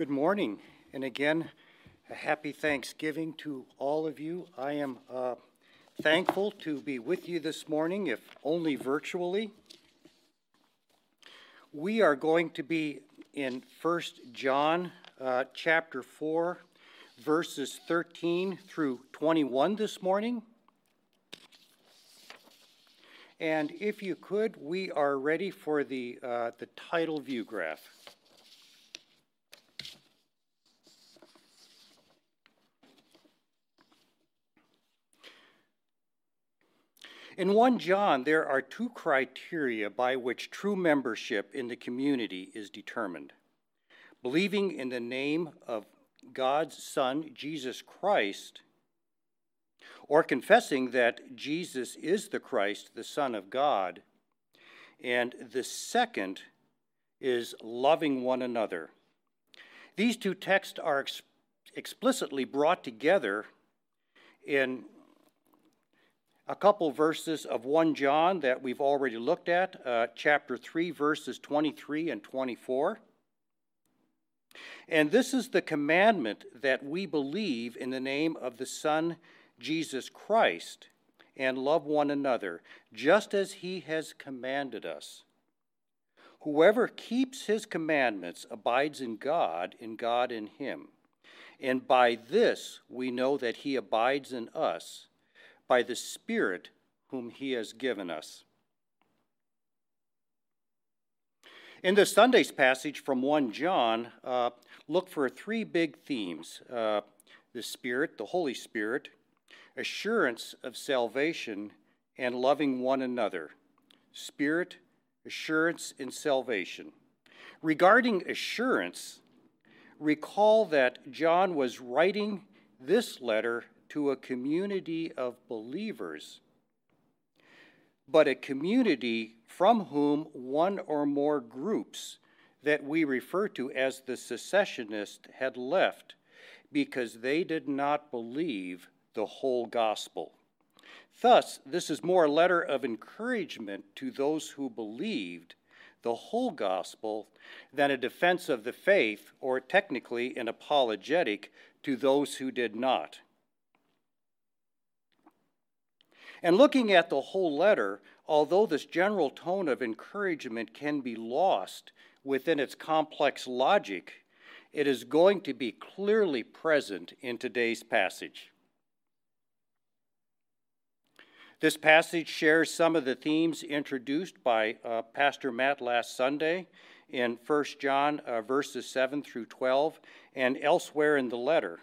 Good morning, and again, a happy Thanksgiving to all of you. I am uh, thankful to be with you this morning, if only virtually. We are going to be in 1 John uh, chapter 4, verses 13 through 21 this morning. And if you could, we are ready for the, uh, the title view graph. In 1 John, there are two criteria by which true membership in the community is determined believing in the name of God's Son, Jesus Christ, or confessing that Jesus is the Christ, the Son of God. And the second is loving one another. These two texts are ex- explicitly brought together in a couple verses of 1 John that we've already looked at, uh, chapter 3, verses 23 and 24. And this is the commandment that we believe in the name of the Son, Jesus Christ, and love one another, just as he has commanded us. Whoever keeps his commandments abides in God, and God in him. And by this we know that he abides in us by the Spirit whom He has given us. In the Sunday's passage from 1 John, uh, look for three big themes uh, the Spirit, the Holy Spirit, assurance of salvation, and loving one another. Spirit, assurance, and salvation. Regarding assurance, recall that John was writing this letter to a community of believers, but a community from whom one or more groups that we refer to as the secessionists had left because they did not believe the whole gospel. Thus, this is more a letter of encouragement to those who believed the whole gospel than a defense of the faith, or technically an apologetic to those who did not. And looking at the whole letter, although this general tone of encouragement can be lost within its complex logic, it is going to be clearly present in today's passage. This passage shares some of the themes introduced by uh, Pastor Matt last Sunday in 1 John uh, verses 7 through 12 and elsewhere in the letter.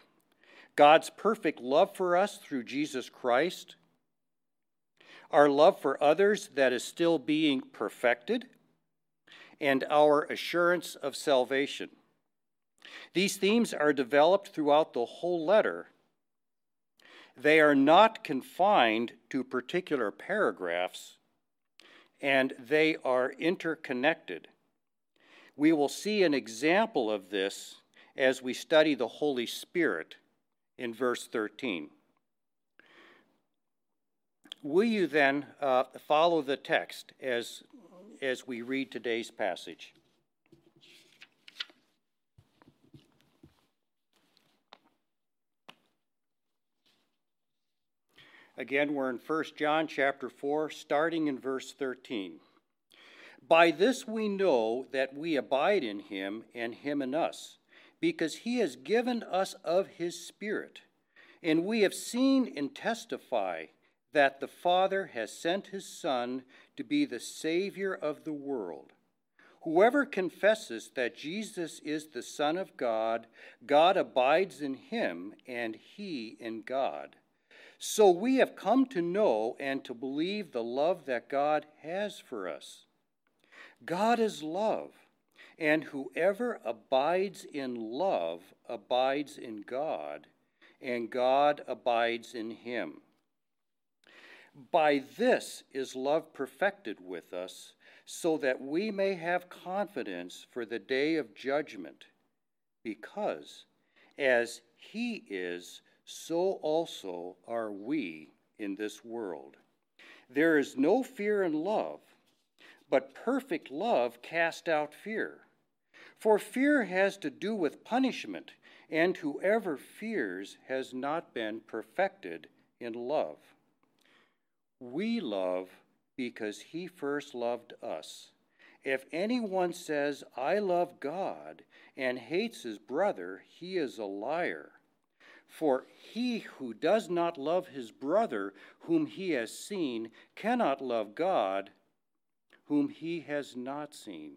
God's perfect love for us through Jesus Christ our love for others that is still being perfected, and our assurance of salvation. These themes are developed throughout the whole letter. They are not confined to particular paragraphs, and they are interconnected. We will see an example of this as we study the Holy Spirit in verse 13. Will you then uh, follow the text as, as we read today's passage? Again, we're in 1 John chapter 4, starting in verse 13. By this we know that we abide in him and him in us, because he has given us of his Spirit. And we have seen and testify that the Father has sent his Son to be the Savior of the world. Whoever confesses that Jesus is the Son of God, God abides in him, and he in God. So we have come to know and to believe the love that God has for us. God is love, and whoever abides in love abides in God, and God abides in him. By this is love perfected with us, so that we may have confidence for the day of judgment, because as he is, so also are we in this world. There is no fear in love, but perfect love casts out fear. For fear has to do with punishment, and whoever fears has not been perfected in love. We love because he first loved us. If anyone says, I love God, and hates his brother, he is a liar. For he who does not love his brother whom he has seen cannot love God whom he has not seen.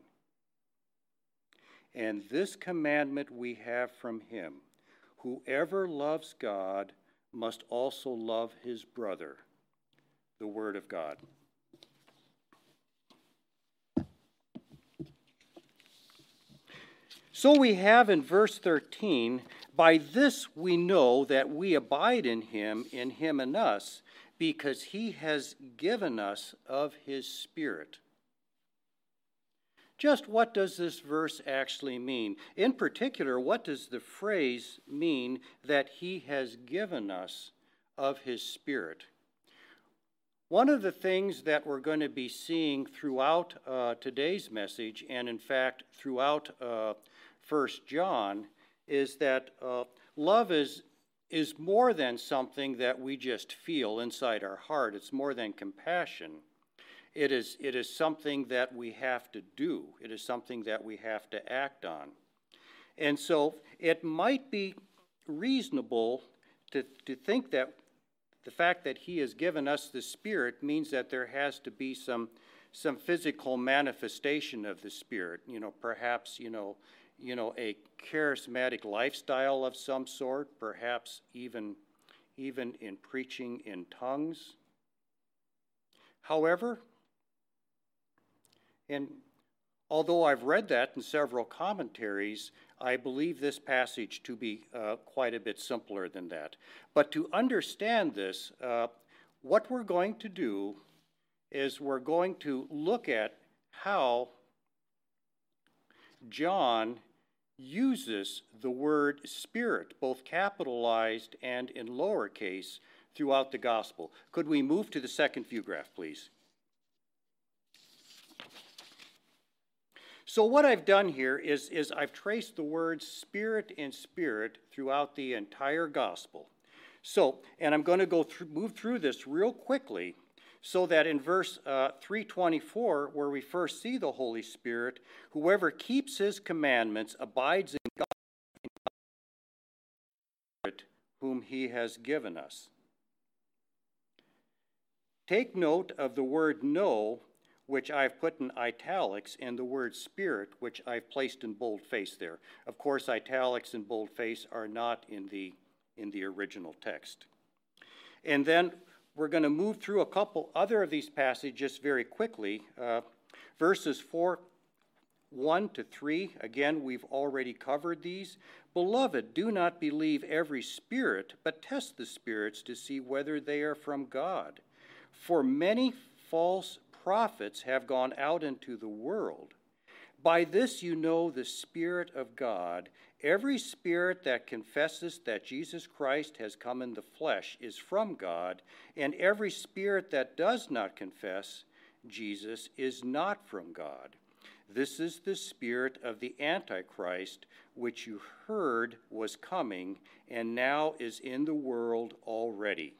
And this commandment we have from him whoever loves God must also love his brother. The Word of God. So we have in verse 13, by this we know that we abide in him, in him and us, because he has given us of his Spirit. Just what does this verse actually mean? In particular, what does the phrase mean that he has given us of his Spirit? One of the things that we're going to be seeing throughout uh, today's message, and in fact throughout uh, First John, is that uh, love is is more than something that we just feel inside our heart. It's more than compassion. It is, it is something that we have to do, it is something that we have to act on. And so it might be reasonable to, to think that the fact that He has given us the Spirit means that there has to be some, some physical manifestation of the Spirit. You know, perhaps, you know, you know, a charismatic lifestyle of some sort, perhaps even, even in preaching in tongues. However, and although I've read that in several commentaries, I believe this passage to be uh, quite a bit simpler than that. But to understand this, uh, what we're going to do is we're going to look at how John uses the word spirit, both capitalized and in lowercase, throughout the gospel. Could we move to the second view graph, please? So what I've done here is, is I've traced the words spirit and spirit throughout the entire gospel. So, and I'm going to go through, move through this real quickly so that in verse uh, 324, where we first see the Holy Spirit, whoever keeps his commandments abides in God, whom he has given us. Take note of the word know which I've put in italics, and the word spirit, which I've placed in boldface there. Of course, italics and boldface are not in the, in the original text. And then we're going to move through a couple other of these passages very quickly. Uh, verses 4, 1 to 3, again, we've already covered these. Beloved, do not believe every spirit, but test the spirits to see whether they are from God. For many false prophets have gone out into the world. By this you know the Spirit of God. Every spirit that confesses that Jesus Christ has come in the flesh is from God, and every spirit that does not confess Jesus is not from God. This is the spirit of the Antichrist, which you heard was coming and now is in the world already.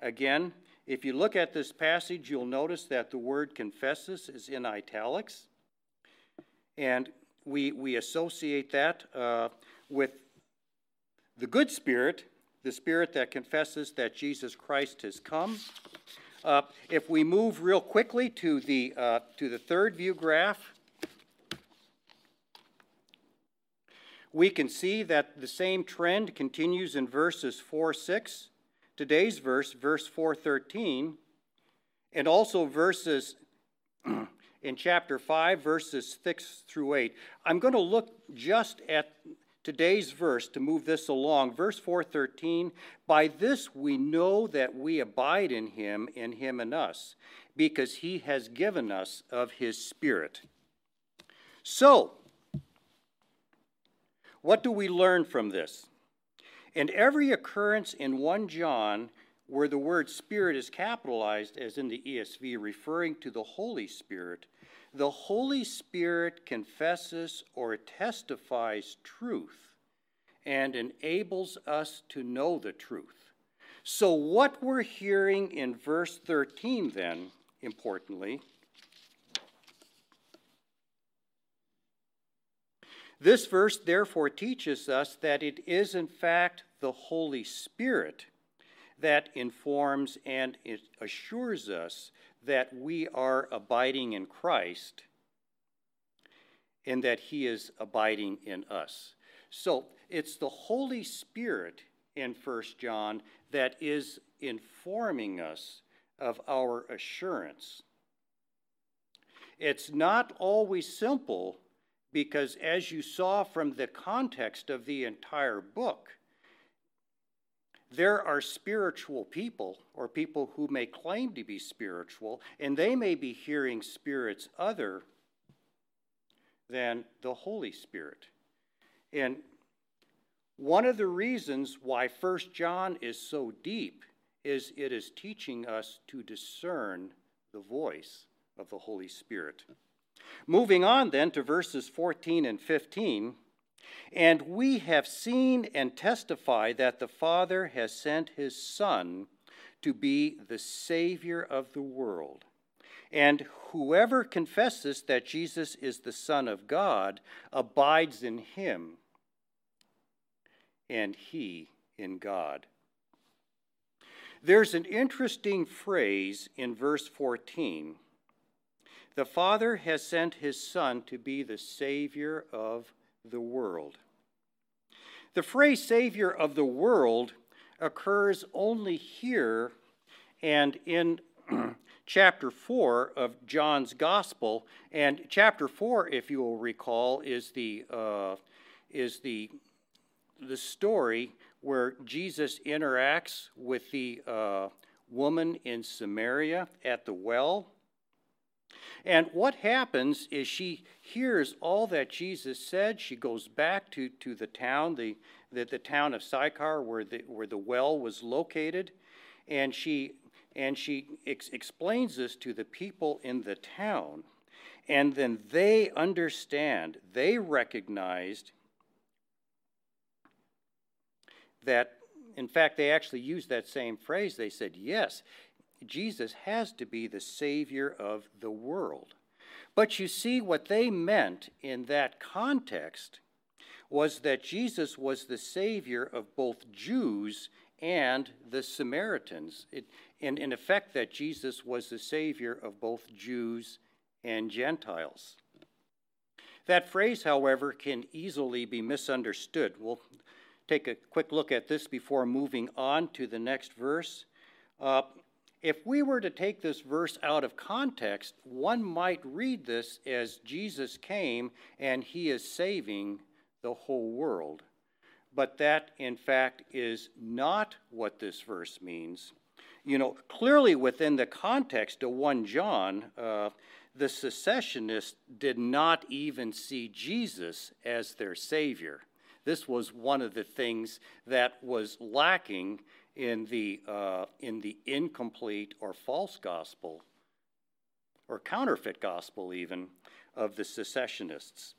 Again, if you look at this passage, you'll notice that the word confesses is in italics. And we, we associate that uh, with the good spirit, the spirit that confesses that Jesus Christ has come. Uh, if we move real quickly to the, uh, to the third view graph, we can see that the same trend continues in verses 4 6 today's verse, verse 413, and also verses in chapter 5, verses 6 through 8. I'm going to look just at today's verse to move this along. Verse 413 By this we know that we abide in him, and him in us, because he has given us of his Spirit. So, what do we learn from this? And every occurrence in 1 John where the word Spirit is capitalized, as in the ESV, referring to the Holy Spirit, the Holy Spirit confesses or testifies truth and enables us to know the truth. So, what we're hearing in verse 13, then, importantly, this verse therefore teaches us that it is, in fact, the Holy Spirit that informs and it assures us that we are abiding in Christ and that He is abiding in us. So it's the Holy Spirit in First John that is informing us of our assurance. It's not always simple because, as you saw from the context of the entire book, there are spiritual people or people who may claim to be spiritual, and they may be hearing spirits other than the Holy Spirit. And one of the reasons why First John is so deep is it is teaching us to discern the voice of the Holy Spirit. Moving on then to verses 14 and 15. And we have seen and testify that the Father has sent his Son to be the Savior of the world. And whoever confesses that Jesus is the Son of God abides in him, and he in God. There's an interesting phrase in verse 14. The Father has sent his Son to be the Savior of the world. The phrase Savior of the world occurs only here and in chapter 4 of John's Gospel. And chapter 4, if you will recall, is the, uh, is the, the story where Jesus interacts with the uh, woman in Samaria at the well. And what happens is she hears all that Jesus said. She goes back to, to the town, the, the, the town of Sychar, where the, where the well was located, and she, and she ex- explains this to the people in the town. And then they understand, they recognized that, in fact, they actually used that same phrase. They said, Yes, Jesus has to be the Savior of the world. But you see, what they meant in that context was that Jesus was the Savior of both Jews and the Samaritans. It, in, in effect, that Jesus was the Savior of both Jews and Gentiles. That phrase, however, can easily be misunderstood. We'll take a quick look at this before moving on to the next verse. Uh, if we were to take this verse out of context, one might read this as Jesus came and he is saving the whole world. But that, in fact, is not what this verse means. You know, clearly within the context of 1 John, uh, the secessionists did not even see Jesus as their Savior. This was one of the things that was lacking in the, uh, in the incomplete or false gospel, or counterfeit gospel even, of the secessionists.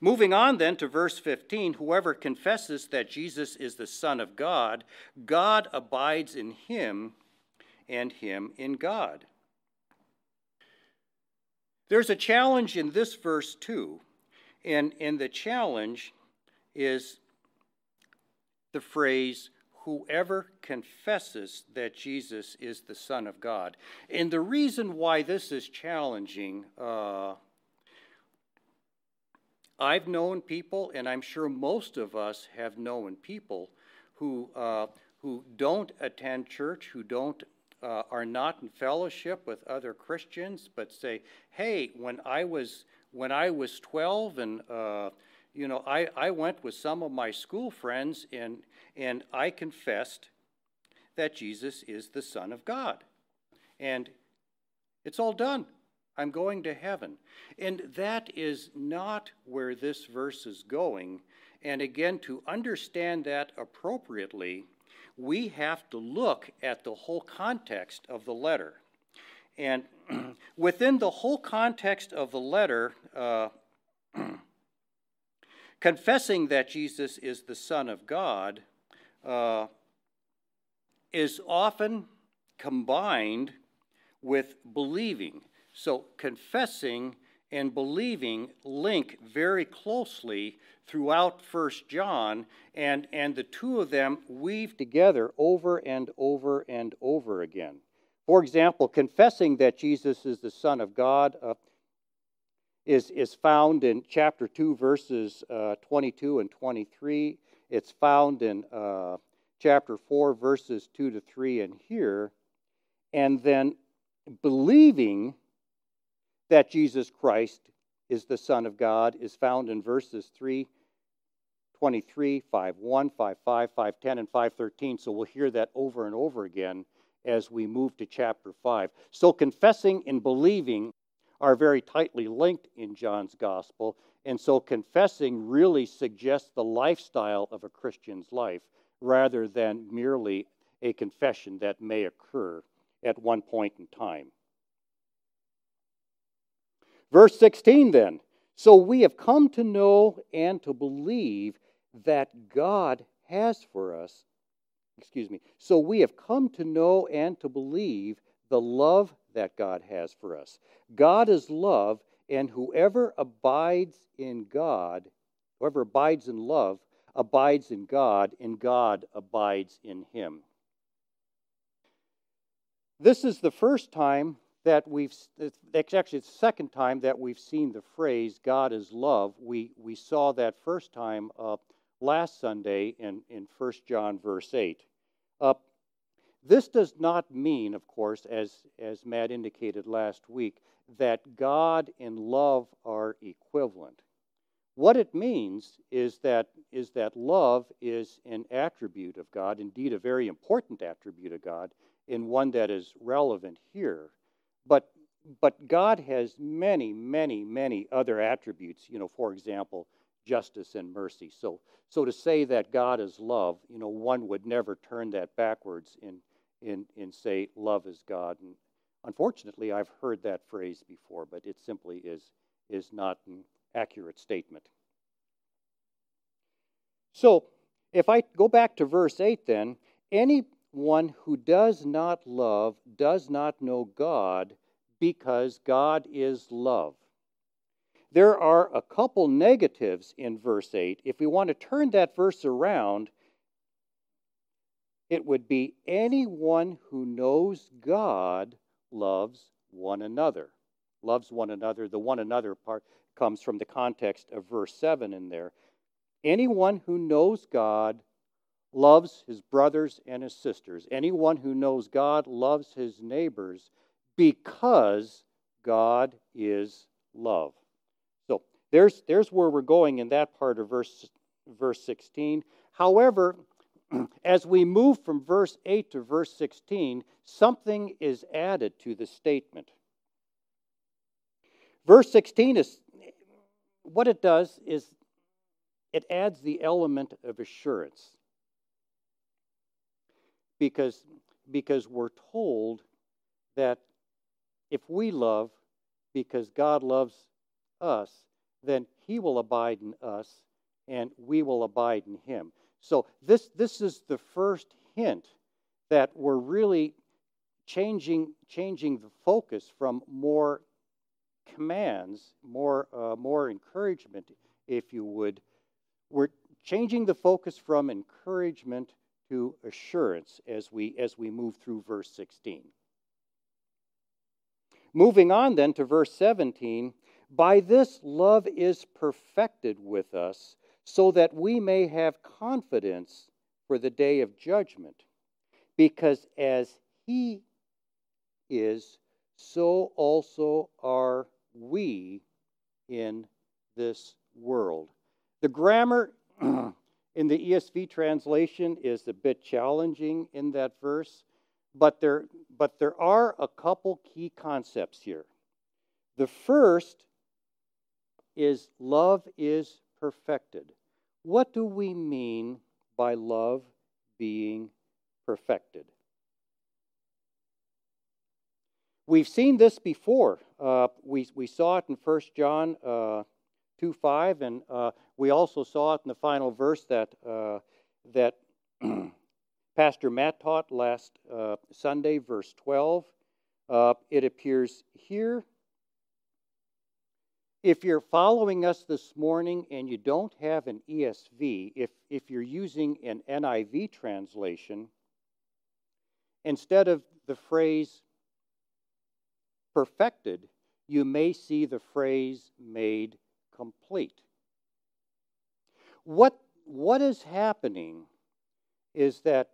Moving on then to verse 15 whoever confesses that Jesus is the Son of God, God abides in him, and him in God. There's a challenge in this verse too, and, and the challenge is the phrase, whoever confesses that Jesus is the Son of God. And the reason why this is challenging, uh, I've known people, and I'm sure most of us have known people who, uh, who don't attend church, who don't uh, are not in fellowship with other Christians, but say, "Hey, when I was when I was 12 and uh, you know, I, I went with some of my school friends and, and I confessed that Jesus is the Son of God. And it's all done. I'm going to heaven. And that is not where this verse is going. And again, to understand that appropriately, we have to look at the whole context of the letter. And within the whole context of the letter, uh, confessing that Jesus is the Son of God uh, is often combined with believing. So, confessing and believing link very closely throughout First John, and, and the two of them weave together over and over and over again. For example, confessing that Jesus is the Son of God uh, is, is found in chapter 2, verses uh, 22 and 23. It's found in uh, chapter 4, verses 2 to 3, and here. And then believing that Jesus Christ is the Son of God is found in verses 3, 23, 5, 1, 5, 5, 5, 10, and 5, 13. So we'll hear that over and over again as we move to chapter 5. So confessing and believing are very tightly linked in John's gospel. And so confessing really suggests the lifestyle of a Christian's life rather than merely a confession that may occur at one point in time. Verse 16 then. So we have come to know and to believe that God has for us, excuse me, so we have come to know and to believe the love that God has for us. God is love, and whoever abides in God, whoever abides in love, abides in God, and God abides in him. This is the first time that we've, actually, it's the second time that we've seen the phrase God is love. We, we saw that first time uh, last Sunday in, in 1 John verse 8. Uh, this does not mean, of course, as, as Matt indicated last week, that God and love are equivalent. What it means is that, is that love is an attribute of God, indeed, a very important attribute of God, and one that is relevant here. But, but God has many, many, many other attributes, you know, for example, justice and mercy. So, so to say that God is love, you know, one would never turn that backwards in, in, in say love is God. And unfortunately, I've heard that phrase before, but it simply is, is not an accurate statement. So, if I go back to verse 8, then, anyone who does not love does not know God because God is love. There are a couple negatives in verse 8. If we want to turn that verse around, it would be anyone who knows God loves one another. Loves one another. The one another part comes from the context of verse 7 in there. Anyone who knows God loves his brothers and his sisters. Anyone who knows God loves his neighbors because God is love. So there's, there's where we're going in that part of verse, verse 16. However, as we move from verse 8 to verse 16, something is added to the statement. Verse 16 is what it does is it adds the element of assurance. Because, because we're told that if we love because God loves us, then he will abide in us and we will abide in him. So this, this is the first hint that we're really changing, changing the focus from more commands, more, uh, more encouragement, if you would. We're changing the focus from encouragement to assurance as we, as we move through verse 16. Moving on then to verse 17, by this, love is perfected with us, so that we may have confidence for the day of judgment. Because as He is, so also are we in this world. The grammar in the ESV translation is a bit challenging in that verse, but there, but there are a couple key concepts here. The first is love is perfected. What do we mean by love being perfected. We've seen this before. Uh, we, we saw it in 1 John uh, 2 5, and uh, we also saw it in the final verse that, uh, that Pastor Matt taught last uh, Sunday, verse 12. Uh, it appears here. If you're following us this morning and you don't have an ESV, if, if you're using an NIV translation, instead of the phrase perfected, you may see the phrase made complete. What, what is happening is that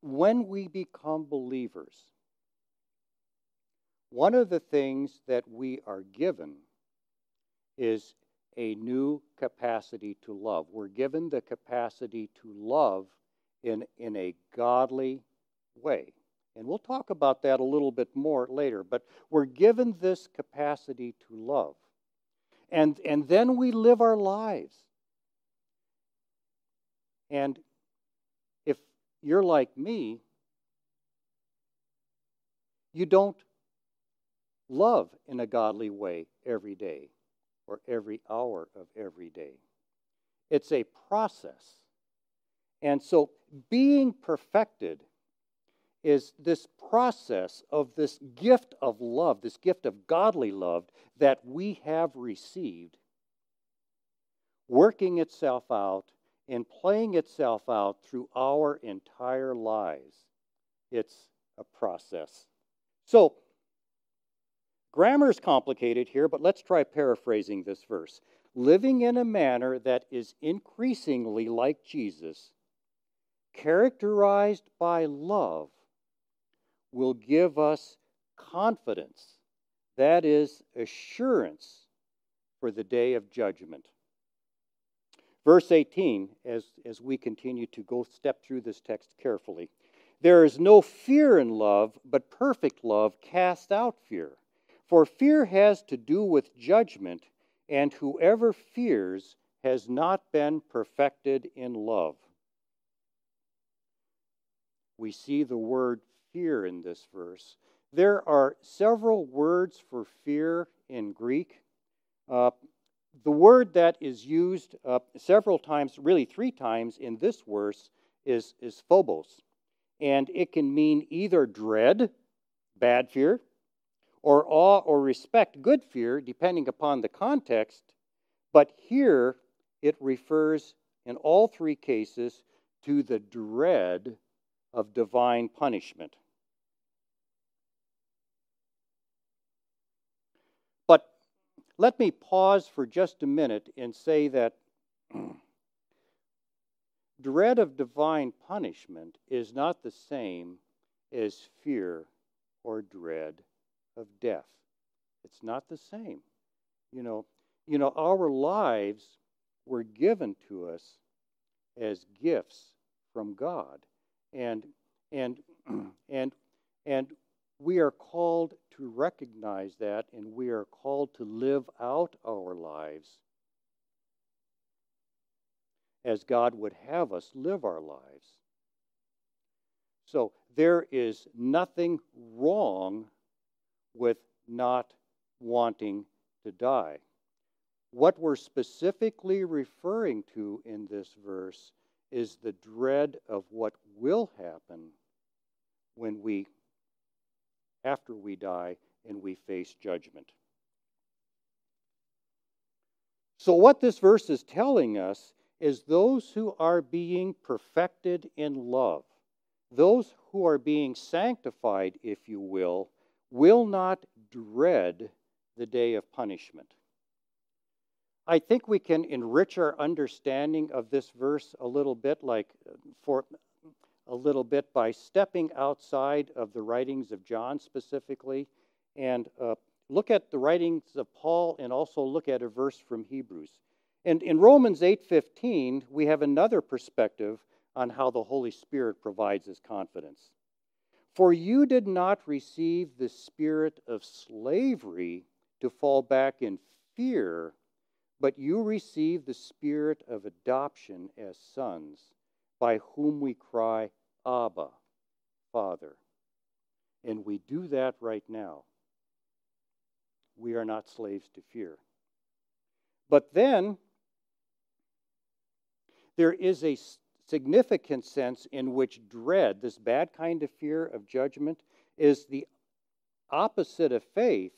when we become believers, one of the things that we are given is a new capacity to love. We're given the capacity to love in, in a godly way. And we'll talk about that a little bit more later, but we're given this capacity to love. And, and then we live our lives. And if you're like me, you don't love in a godly way every day or every hour of every day. It's a process. And so being perfected is this process of this gift of love, this gift of godly love that we have received, working itself out and playing itself out through our entire lives. It's a process. So, grammar is complicated here, but let's try paraphrasing this verse. Living in a manner that is increasingly like Jesus, characterized by love will give us confidence. That is assurance for the day of judgment. Verse 18, as, as we continue to go step through this text carefully. There is no fear in love, but perfect love casts out fear. For fear has to do with judgment, and whoever fears has not been perfected in love. We see the word fear in this verse. There are several words for fear in Greek. Uh, the word that is used uh, several times, really three times in this verse, is, is phobos. And it can mean either dread, bad fear, or awe or respect, good fear, depending upon the context. But here it refers, in all three cases, to the dread of divine punishment. But let me pause for just a minute and say that dread of divine punishment is not the same as fear or dread of death. It's not the same. You know, you know our lives were given to us as gifts from God and and and and we are called to recognize that and we are called to live out our lives as God would have us live our lives. So there is nothing wrong with not wanting to die. What we're specifically referring to in this verse is the dread of what will happen when we, after we die, and we face judgment. So, what this verse is telling us is those who are being perfected in love, those who are being sanctified, if you will, will not dread the day of punishment. I think we can enrich our understanding of this verse a little bit, like for a little bit, by stepping outside of the writings of John specifically and uh, look at the writings of Paul and also look at a verse from Hebrews. And in Romans 8:15, we have another perspective on how the Holy Spirit provides us confidence. For you did not receive the spirit of slavery to fall back in fear but you received the spirit of adoption as sons, by whom we cry, Abba, Father. And we do that right now. We are not slaves to fear. But then, there is a significant sense in which dread, this bad kind of fear of judgment, is the opposite of faith,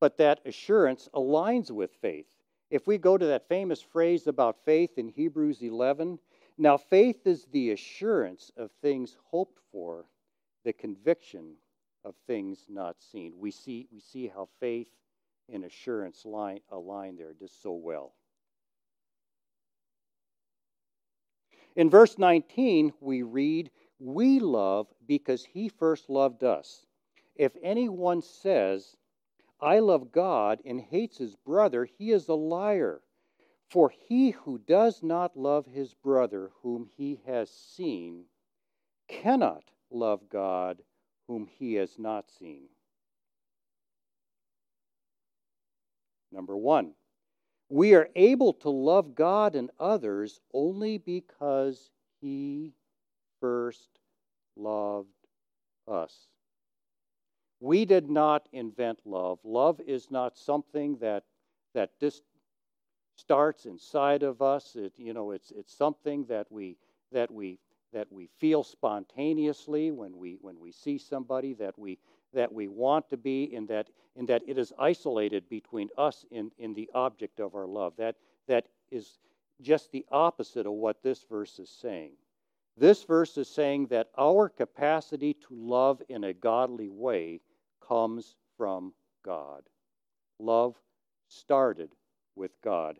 but that assurance aligns with faith. If we go to that famous phrase about faith in Hebrews 11, now faith is the assurance of things hoped for, the conviction of things not seen. We see, we see how faith and assurance line, align there just so well. In verse 19, we read, We love because he first loved us. If anyone says, I love God and hates his brother, he is a liar. For he who does not love his brother whom he has seen cannot love God whom he has not seen. Number one, we are able to love God and others only because he first loved us. We did not invent love. Love is not something that that starts inside of us. It, you know, it's it's something that we that we that we feel spontaneously when we when we see somebody that we that we want to be in that in that it is isolated between us and in the object of our love. That that is just the opposite of what this verse is saying. This verse is saying that our capacity to love in a godly way comes from god. Love started with god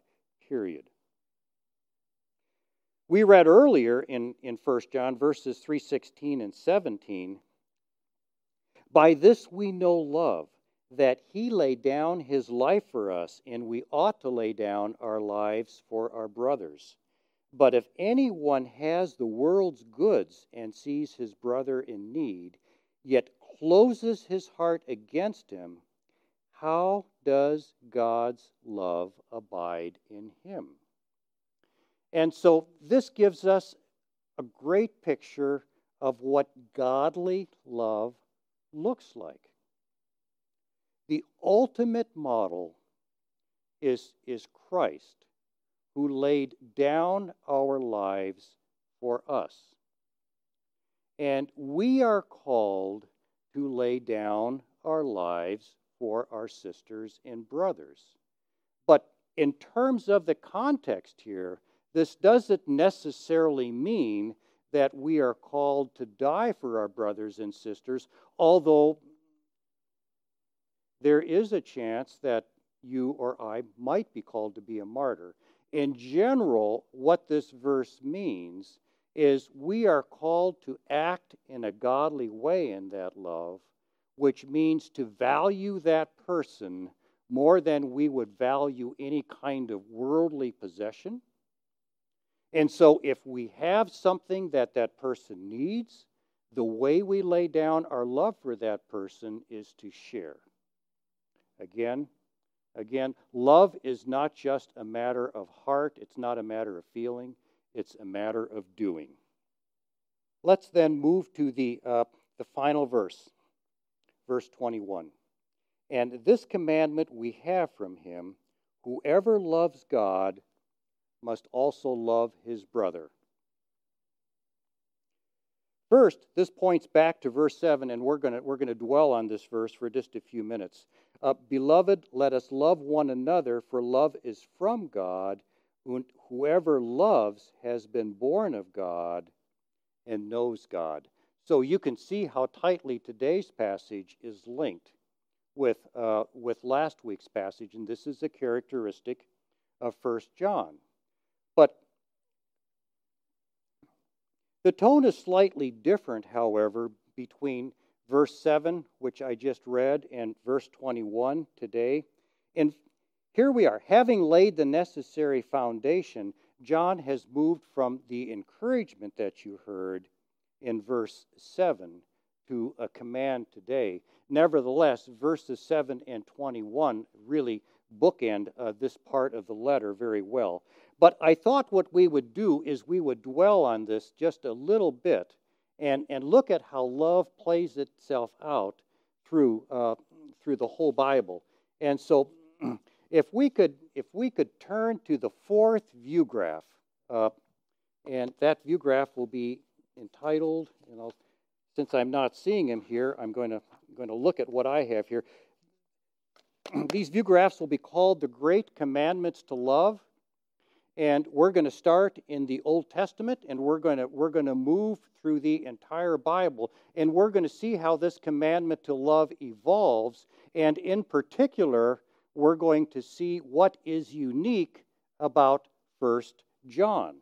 period. We read earlier in, in 1 John verses 3:16 and 17, by this we know love, that he laid down his life for us, and we ought to lay down our lives for our brothers. But if anyone has the world's goods and sees his brother in need, yet closes his heart against him, how does God's love abide in him? And so this gives us a great picture of what godly love looks like. The ultimate model is, is Christ, who laid down our lives for us. And we are called to lay down our lives for our sisters and brothers. But in terms of the context here, this doesn't necessarily mean that we are called to die for our brothers and sisters, although there is a chance that you or I might be called to be a martyr. In general, what this verse means is we are called to act in a godly way in that love, which means to value that person more than we would value any kind of worldly possession and so, if we have something that that person needs, the way we lay down our love for that person is to share. Again, again, love is not just a matter of heart, it's not a matter of feeling, it's a matter of doing. Let's then move to the, uh, the final verse, verse 21. And this commandment we have from him whoever loves God must also love his brother. First, this points back to verse 7, and we're going we're to dwell on this verse for just a few minutes. Uh, Beloved, let us love one another, for love is from God. Whoever loves has been born of God and knows God. So you can see how tightly today's passage is linked with, uh, with last week's passage, and this is a characteristic of First John. But the tone is slightly different, however, between verse 7, which I just read, and verse 21 today. And here we are. Having laid the necessary foundation, John has moved from the encouragement that you heard in verse 7 to a command today. Nevertheless, verses 7 and 21 really bookend uh, this part of the letter very well. But I thought what we would do is we would dwell on this just a little bit and, and look at how love plays itself out through, uh, through the whole Bible. And so, if we could, if we could turn to the fourth view graph, uh, and that view graph will be entitled, and since I'm not seeing him here, I'm going to, going to look at what I have here. These view graphs will be called the Great Commandments to Love. And we're going to start in the Old Testament and we're going to, we're going to move through the entire Bible. And we're going to see how this commandment to love evolves. And in particular, we're going to see what is unique about First John.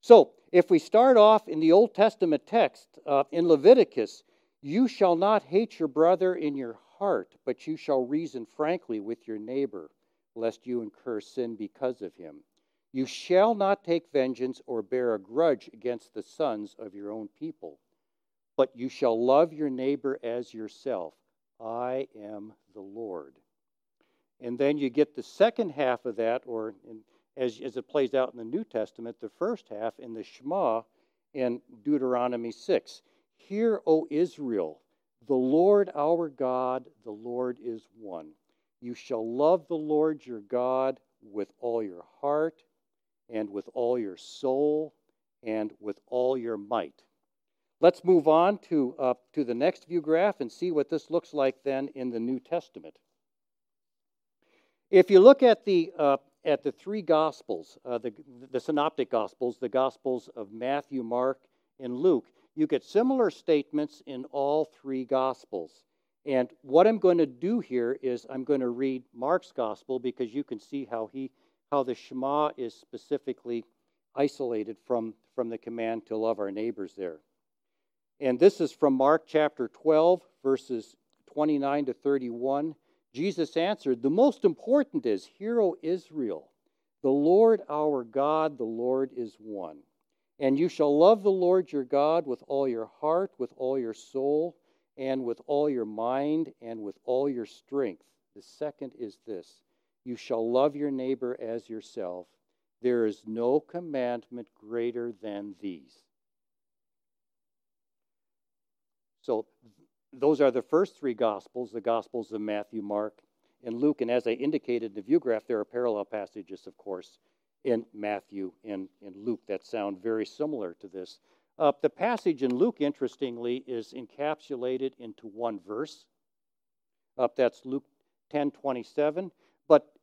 So, if we start off in the Old Testament text uh, in Leviticus, you shall not hate your brother in your heart, but you shall reason frankly with your neighbor, lest you incur sin because of him. You shall not take vengeance or bear a grudge against the sons of your own people, but you shall love your neighbor as yourself. I am the Lord. And then you get the second half of that, or in, as, as it plays out in the New Testament, the first half in the Shema in Deuteronomy 6. Hear, O Israel, the Lord our God, the Lord is one. You shall love the Lord your God with all your heart and with all your soul and with all your might. Let's move on to, uh, to the next view graph and see what this looks like then in the New Testament. If you look at the, uh, at the three Gospels, uh, the, the Synoptic Gospels, the Gospels of Matthew, Mark, and Luke, you get similar statements in all three Gospels. And what I'm going to do here is I'm going to read Mark's Gospel because you can see how he how the Shema is specifically isolated from, from the command to love our neighbors there. And this is from Mark chapter 12, verses 29 to 31. Jesus answered, The most important is, Hear, O Israel, the Lord our God, the Lord is one. And you shall love the Lord your God with all your heart, with all your soul, and with all your mind, and with all your strength. The second is this you shall love your neighbor as yourself. There is no commandment greater than these. So, those are the first three Gospels the Gospels of Matthew, Mark, and Luke. And as I indicated in the view graph, there are parallel passages, of course, in Matthew and in Luke that sound very similar to this. Uh, the passage in Luke, interestingly, is encapsulated into one verse. Uh, that's Luke 10 27 but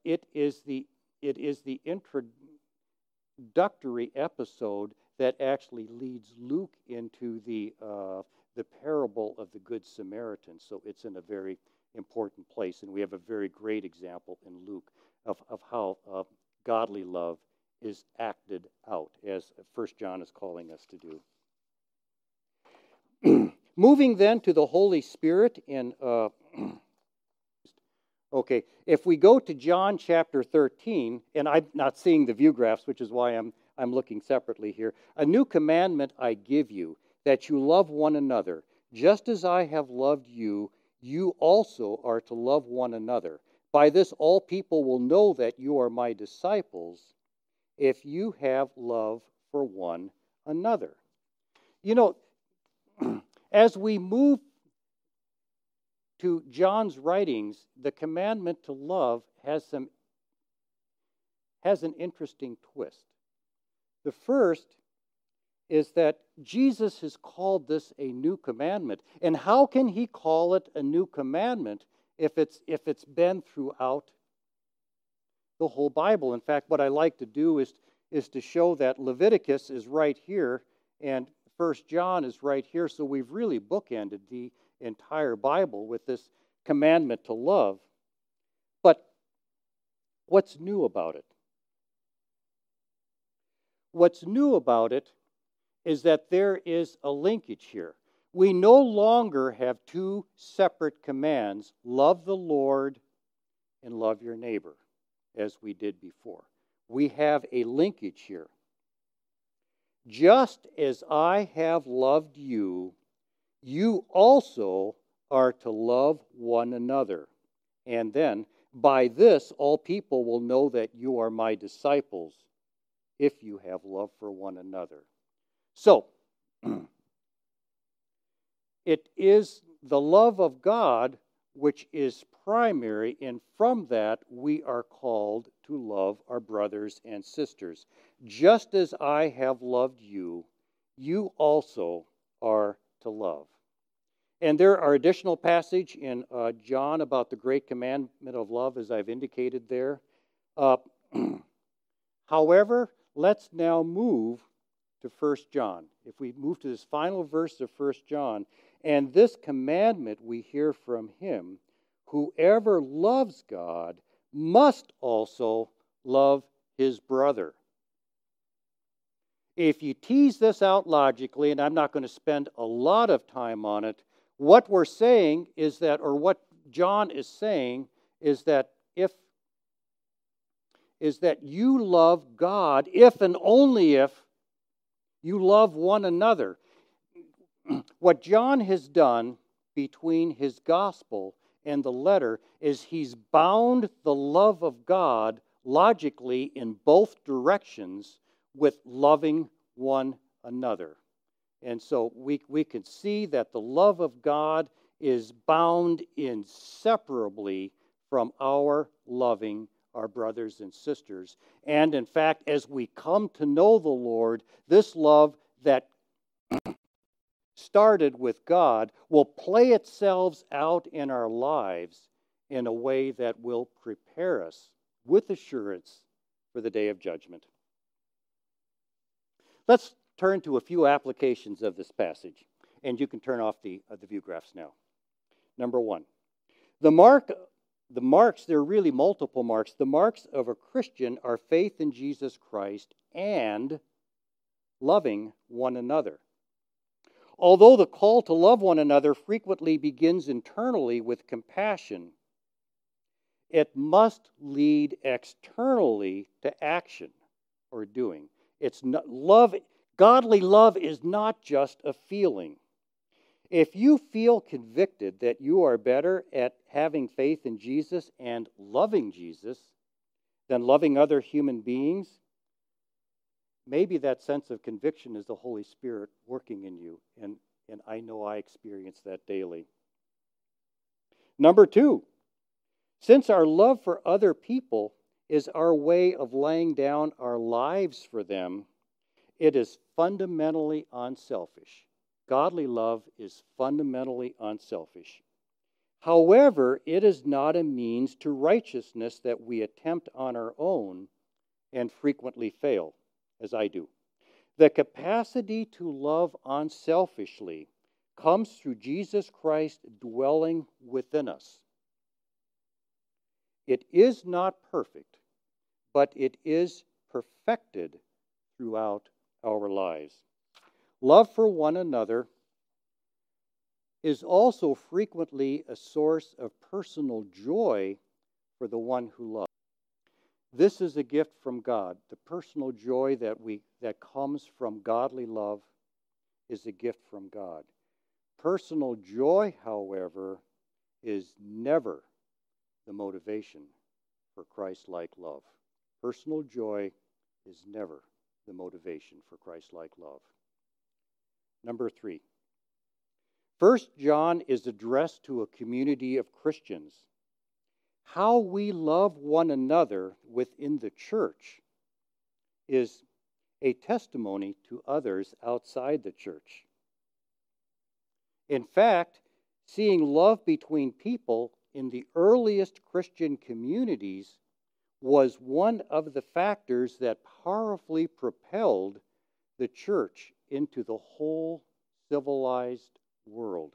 it is the it is the introductory episode that actually leads Luke into the uh, the parable of the Good Samaritan. So it's in a very important place, and we have a very great example in Luke of, of how uh, godly love is acted out, as First John is calling us to do. Moving then to the Holy Spirit in uh, Okay, if we go to John chapter 13, and I'm not seeing the view graphs, which is why I'm, I'm looking separately here. A new commandment I give you, that you love one another. Just as I have loved you, you also are to love one another. By this, all people will know that you are my disciples if you have love for one another. You know, as we move to John's writings, the commandment to love has some has an interesting twist. The first is that Jesus has called this a new commandment. And how can he call it a new commandment if it's if it's been throughout the whole Bible? In fact, what I like to do is is to show that Leviticus is right here and First John is right here, so we've really bookended the entire Bible with this commandment to love. But what's new about it? What's new about it is that there is a linkage here. We no longer have two separate commands love the Lord and love your neighbor, as we did before. We have a linkage here. Just as I have loved you, you also are to love one another. And then, by this, all people will know that you are my disciples if you have love for one another. So, It is the love of God which is primary, and from that we are called to love our brothers and sisters. Just as I have loved you, you also are to love. And there are additional passage in uh, John about the great commandment of love, as I've indicated there. Uh, however, let's now move to 1 John. If we move to this final verse of 1 John, and this commandment we hear from him whoever loves God must also love his brother. If you tease this out logically, and I'm not going to spend a lot of time on it, what we're saying is that, or what John is saying, is that if is that you love God if and only if you love one another. what John has done between his gospel and the letter is he's bound the love of God logically in both directions with loving one another. And so we, we can see that the love of God is bound inseparably from our loving our brothers and sisters. And in fact, as we come to know the Lord, this love that started with God will play itself out in our lives in a way that will prepare us with assurance for the day of judgment. Let's turn to a few applications of this passage, and you can turn off the, uh, the view graphs now. Number one, the mark, the marks, there are really multiple marks. The marks of a Christian are faith in Jesus Christ and loving one another. Although the call to love one another frequently begins internally with compassion, it must lead externally to action or doing. It's not, love, godly love is not just a feeling. If you feel convicted that you are better at having faith in Jesus and loving Jesus than loving other human beings, maybe that sense of conviction is the Holy Spirit working in you, and, and I know I experience that daily. Number two, since our love for other people is our way of laying down our lives for them, it is fundamentally unselfish. Godly love is fundamentally unselfish. However, it is not a means to righteousness that we attempt on our own and frequently fail as I do. The capacity to love unselfishly comes through Jesus Christ dwelling within us. It is not perfect, but it is perfected throughout our lives. Love for one another is also frequently a source of personal joy for the one who loves. This is a gift from God. The personal joy that we that comes from godly love is a gift from God. Personal joy, however, is never the motivation for Christ-like love. Personal joy is never the motivation for Christ-like love. Number 3. First John is addressed to a community of Christians how we love one another within the church is a testimony to others outside the church. In fact, seeing love between people in the earliest Christian communities was one of the factors that powerfully propelled the church into the whole civilized world.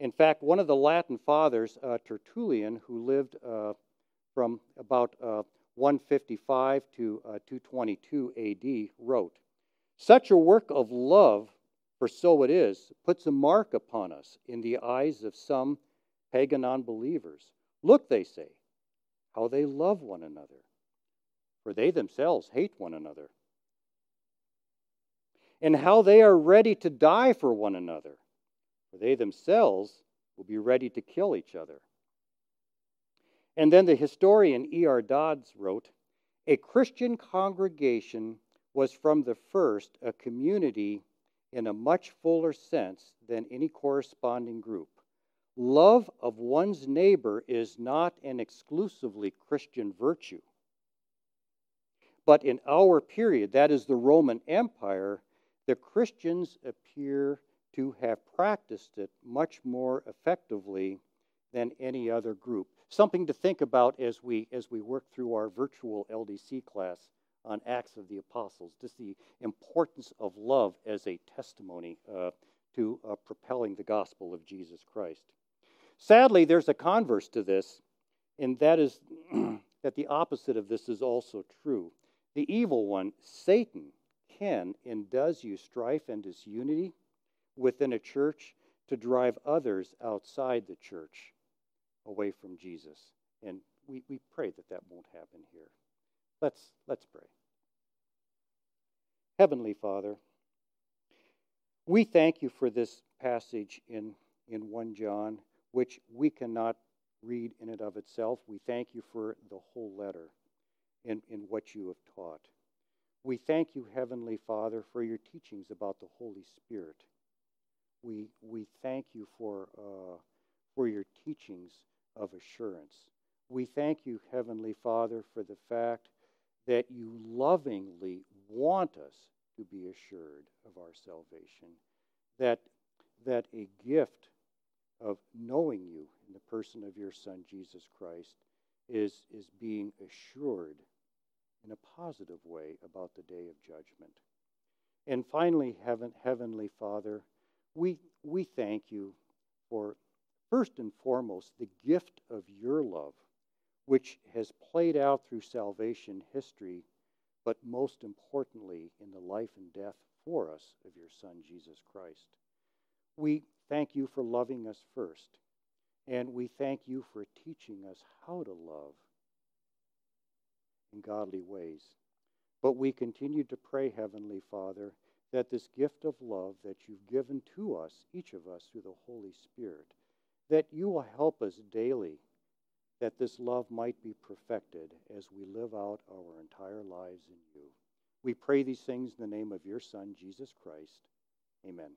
In fact, one of the Latin fathers, uh, Tertullian, who lived uh, from about uh, 155 to uh, 222 AD, wrote Such a work of love, for so it is, puts a mark upon us in the eyes of some pagan unbelievers. Look, they say, how they love one another, for they themselves hate one another. And how they are ready to die for one another for they themselves will be ready to kill each other. And then the historian E.R. Dodds wrote A Christian congregation was from the first a community in a much fuller sense than any corresponding group. Love of one's neighbor is not an exclusively Christian virtue. But in our period, that is the Roman Empire, the Christians appear to have practiced it much more effectively than any other group. Something to think about as we as we work through our virtual LDC class on Acts of the Apostles, just the importance of love as a testimony uh, to uh, propelling the gospel of Jesus Christ. Sadly, there's a converse to this, and that is that the opposite of this is also true. The evil one, Satan, can and does use strife and disunity within a church to drive others outside the church away from Jesus. And we, we pray that that won't happen here. Let's, let's pray. Heavenly Father, we thank you for this passage in, in 1 John, which we cannot read in and of itself. We thank you for the whole letter in, in what you have taught. We thank you, Heavenly Father, for your teachings about the Holy Spirit. We, we thank you for, uh, for your teachings of assurance. We thank you, Heavenly Father, for the fact that you lovingly want us to be assured of our salvation, that, that a gift of knowing you in the person of your Son, Jesus Christ, is, is being assured in a positive way about the day of judgment. And finally, heaven, Heavenly Father, we, we thank you for, first and foremost, the gift of your love, which has played out through salvation history, but most importantly, in the life and death for us of your Son, Jesus Christ. We thank you for loving us first, and we thank you for teaching us how to love in godly ways. But we continue to pray, Heavenly Father, that this gift of love that you've given to us, each of us, through the Holy Spirit, that you will help us daily that this love might be perfected as we live out our entire lives in you. We pray these things in the name of your Son, Jesus Christ. Amen.